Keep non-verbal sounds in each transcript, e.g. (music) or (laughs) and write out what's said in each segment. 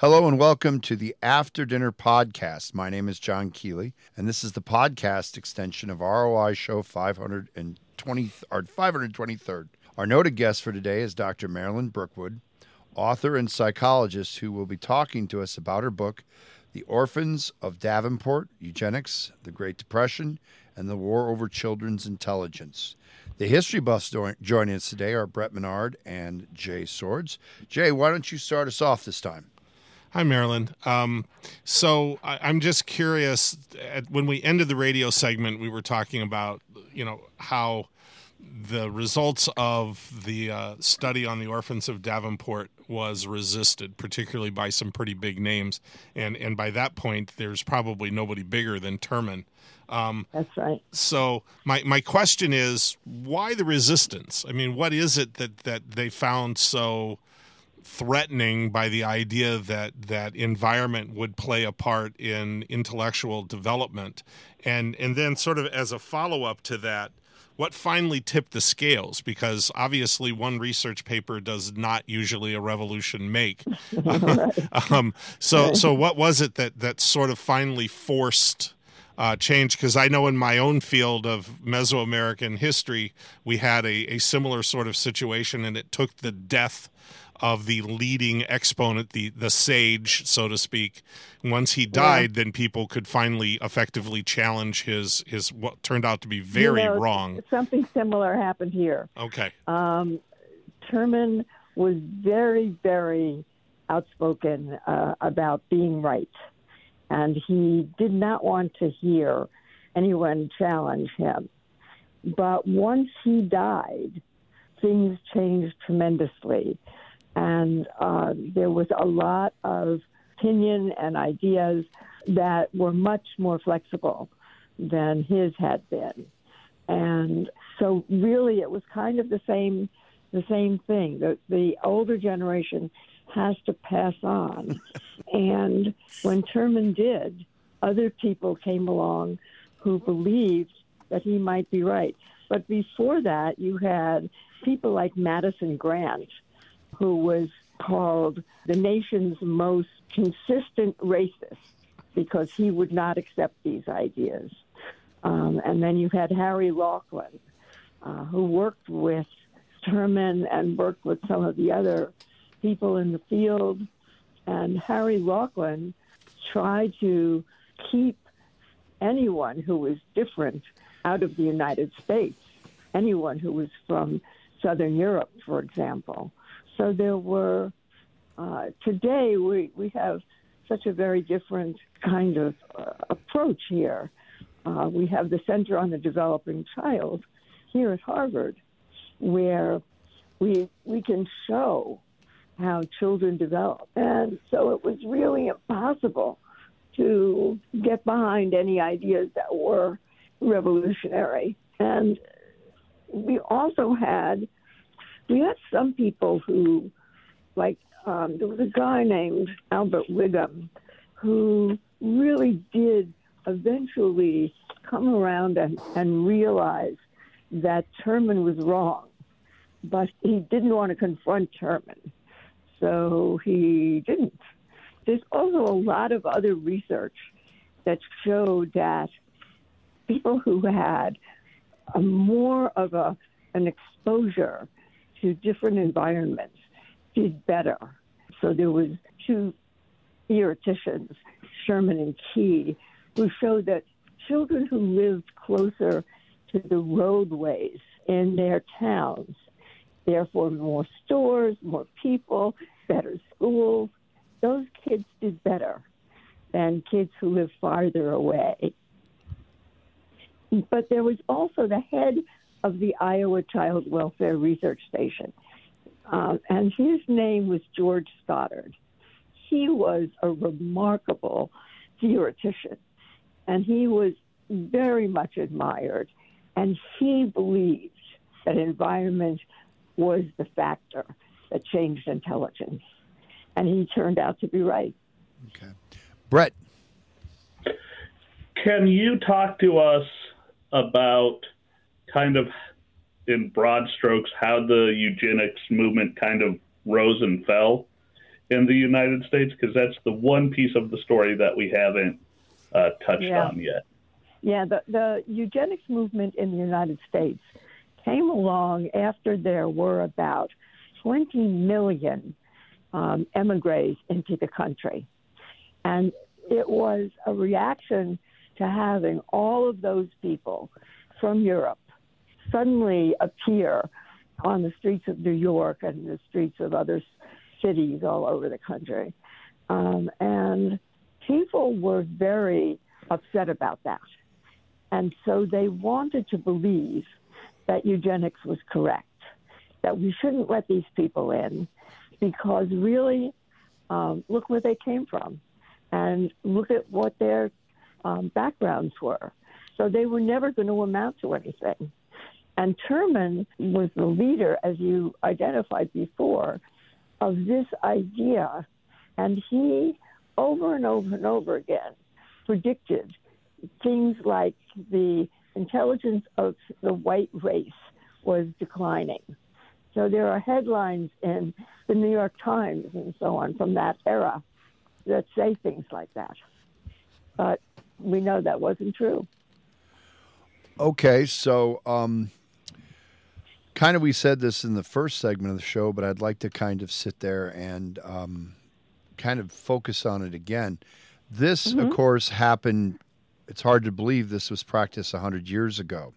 Hello and welcome to the After Dinner Podcast. My name is John Kealey, and this is the podcast extension of ROI Show 520 or 523rd. Our noted guest for today is Dr. Marilyn Brookwood, author and psychologist who will be talking to us about her book, The Orphans of Davenport Eugenics, the Great Depression, and the War Over Children's Intelligence. The history buffs joining us today are Brett Monnard and Jay Swords. Jay, why don't you start us off this time? Hi, Marilyn. Um, so I, am just curious. At, when we ended the radio segment, we were talking about, you know, how the results of the uh, study on the orphans of Davenport was resisted, particularly by some pretty big names, and and by that point, there's probably nobody bigger than Terman. Um, That's right. So my my question is, why the resistance? I mean, what is it that that they found so threatening by the idea that that environment would play a part in intellectual development. And and then sort of as a follow-up to that what finally tipped the scales? Because obviously one research paper does not usually a revolution make. (laughs) (laughs) Um, so so what was it that that sort of finally forced uh, change? Because I know in my own field of Mesoamerican history, we had a, a similar sort of situation, and it took the death of the leading exponent, the the sage, so to speak. Once he died, yeah. then people could finally effectively challenge his his what turned out to be very you know, wrong. Something similar happened here. Okay. Um, Terman was very very outspoken uh, about being right, and he did not want to hear anyone challenge him. But once he died, things changed tremendously and uh, there was a lot of opinion and ideas that were much more flexible than his had been. And so really it was kind of the same the same thing. The the older generation has to pass on. (laughs) and when Terman did, other people came along who believed that he might be right. But before that, you had people like Madison Grant, who was called the nation's most consistent racist because he would not accept these ideas. Um, and then you had Harry Laughlin, uh, who worked with Terman and worked with some of the other people in the field. And Harry Laughlin tried to keep anyone who was different out of the United States, anyone who was from Southern Europe, for example. So there were, uh, today we, we have such a very different kind of uh, approach here. Uh, we have the Center on the Developing Child here at Harvard, where we, we can show how children develop. And so it was really impossible to get behind any ideas that were revolutionary. And we also had we had some people who, like, um, there was a guy named Albert Wiggam who really did eventually come around and, and realize that Terman was wrong, but he didn't want to confront Terman, so he didn't. There's also a lot of other research that showed that people who had more of a an exposure to different environments did better. So there was two theoreticians, Sherman and Key, who showed that children who lived closer to the roadways in their towns, therefore more stores, more people, better schools, those kids did better than kids who live farther away. But there was also the head of the Iowa Child Welfare Research Station. Uh, and his name was George Stoddard. He was a remarkable theoretician, and he was very much admired. And he believed that environment was the factor that changed intelligence. And he turned out to be right. Okay. Brett. Can you talk to us about kind of in broad strokes how the eugenics movement kind of rose and fell in the United States? Because that's the one piece of the story that we haven't uh, touched Yeah. on yet. Yeah, the, the eugenics movement in the United States came along after there were about 20 million um, emigres into the country. And it was a reaction to having all of those people from Europe suddenly appear on the streets of New York and the streets of other cities all over the country. Um, and people were very upset about that. And so they wanted to believe that eugenics was correct, that we shouldn't let these people in because really, um, look where they came from and look at what their um, backgrounds were. So they were never going to amount to anything. And Terman was the leader, as you identified before, of this idea. And he, over and over and over again, predicted things like the intelligence of the white race was declining. So there are headlines in the New York Times and so on from that era that say things like that. But we know that wasn't true. Okay, so um, kind of we said this in the first segment of the show, but I'd like to kind of sit there and um, kind of focus on it again. This, of course, happened. It's hard to believe this was practiced 100 years ago.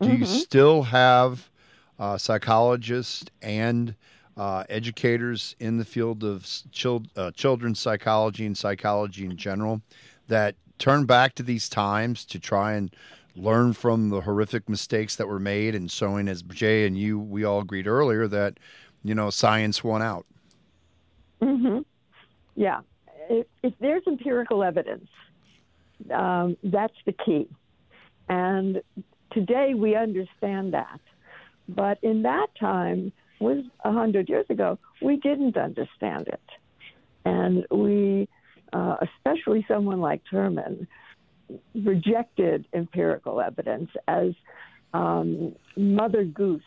Do you still have uh, psychologists and uh, educators in the field of chil- uh, children's psychology and psychology in general that turn back to these times to try and learn from the horrific mistakes that were made and showing as Jay and you we all agreed earlier that you know science won out. hmm Yeah. If, if there's empirical evidence, um, that's the key. And today we understand that. But in that time, was a hundred years ago, we didn't understand it, and we, uh, especially someone like Terman, rejected empirical evidence as um, Mother Goose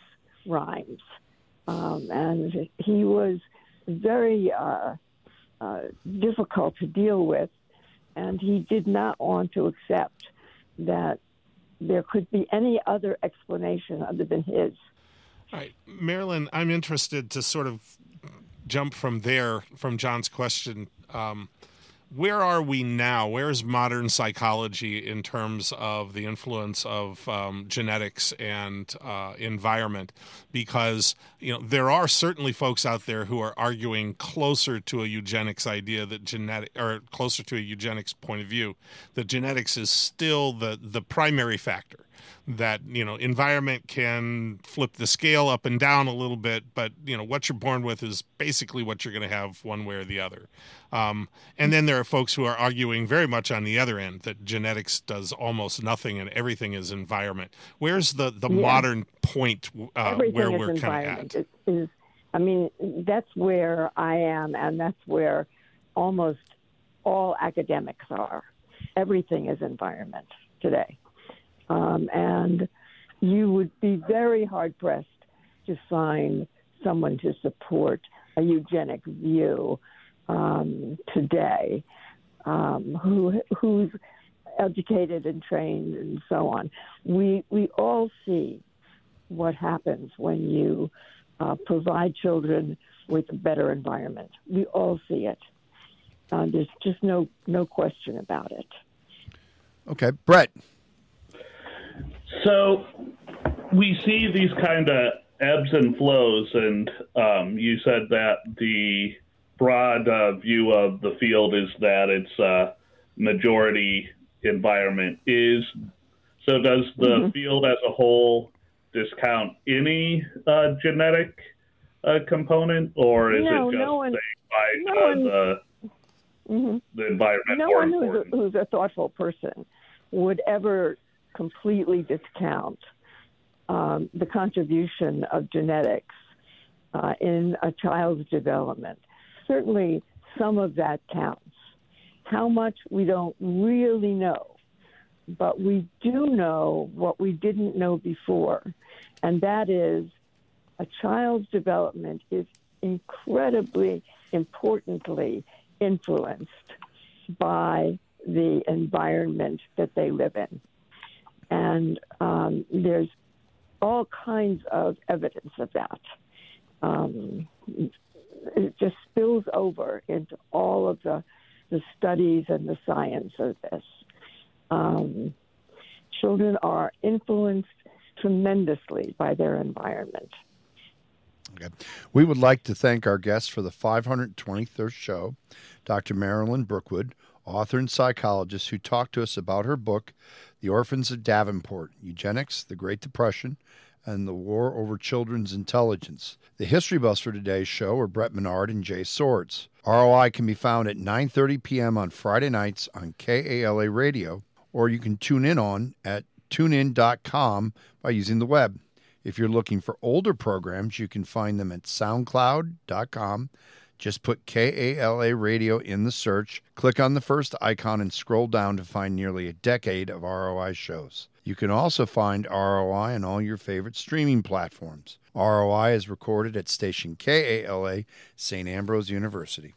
rhymes, um, and he was very uh, uh, difficult to deal with, and he did not want to accept that there could be any other explanation other than his. All right, Marilyn, I'm interested to sort of jump from there, from John's question. Um, where are we now? Where's modern psychology in terms of the influence of um, genetics and uh, environment? Because you know there are certainly folks out there who are arguing closer to a eugenics idea that genetic, or closer to a eugenics point of view, that genetics is still the the primary factor that you know environment can flip the scale up and down a little bit but you know what you're born with is basically what you're going to have one way or the other um, and then there are folks who are arguing very much on the other end that genetics does almost nothing and everything is environment where's the the Yeah. modern point uh, where we're kind of at I mean, that's where I am, and that's where almost all academics are. Everything is environment today. Um, and you would be very hard pressed to find someone to support a eugenic view um, today um, who who's educated and trained and so on. We we all see what happens when you uh, provide children with a better environment. We all see it. Uh, there's just no no question about it. Okay, Brett. So we see these kind of ebbs and flows, and um, you said that the broad uh, view of the field is that it's uh, majority environment. Is so? Does the field as a whole discount any uh, genetic uh, component, or is No, it just no one- find no uh, one- the hmm the environment No one who's a, who's a thoughtful person would ever completely discount um, the contribution of genetics uh, in a child's development. Certainly, some of that counts. How much we don't really know, but we do know what we didn't know before, and that is a child's development is incredibly importantly influenced by the environment that they live in. And um, there's all kinds of evidence of that. Um, it just spills over into all of the, the studies and the science of this. Um, children are influenced tremendously by their environment. Okay. We would like to thank our guests for the 523rd show, Dr. Marilyn Brookwood, author and psychologist, who talked to us about her book, The Orphans of Davenport Eugenics, the Great Depression, and the War Over Children's Intelligence. The history buffs for today's show are Brett Monnard and Jay Swords. ROI can be found at 9.30 p.m. on Friday nights on KALA Radio, or you can tune in on at tunein.com by using the web. If you're looking for older programs, you can find them at soundcloud.com. Just put KALA radio in the search, click on the first icon, and scroll down to find nearly a decade of ROI shows. You can also find ROI on all your favorite streaming platforms. ROI is recorded at station KALA, St. Ambrose University.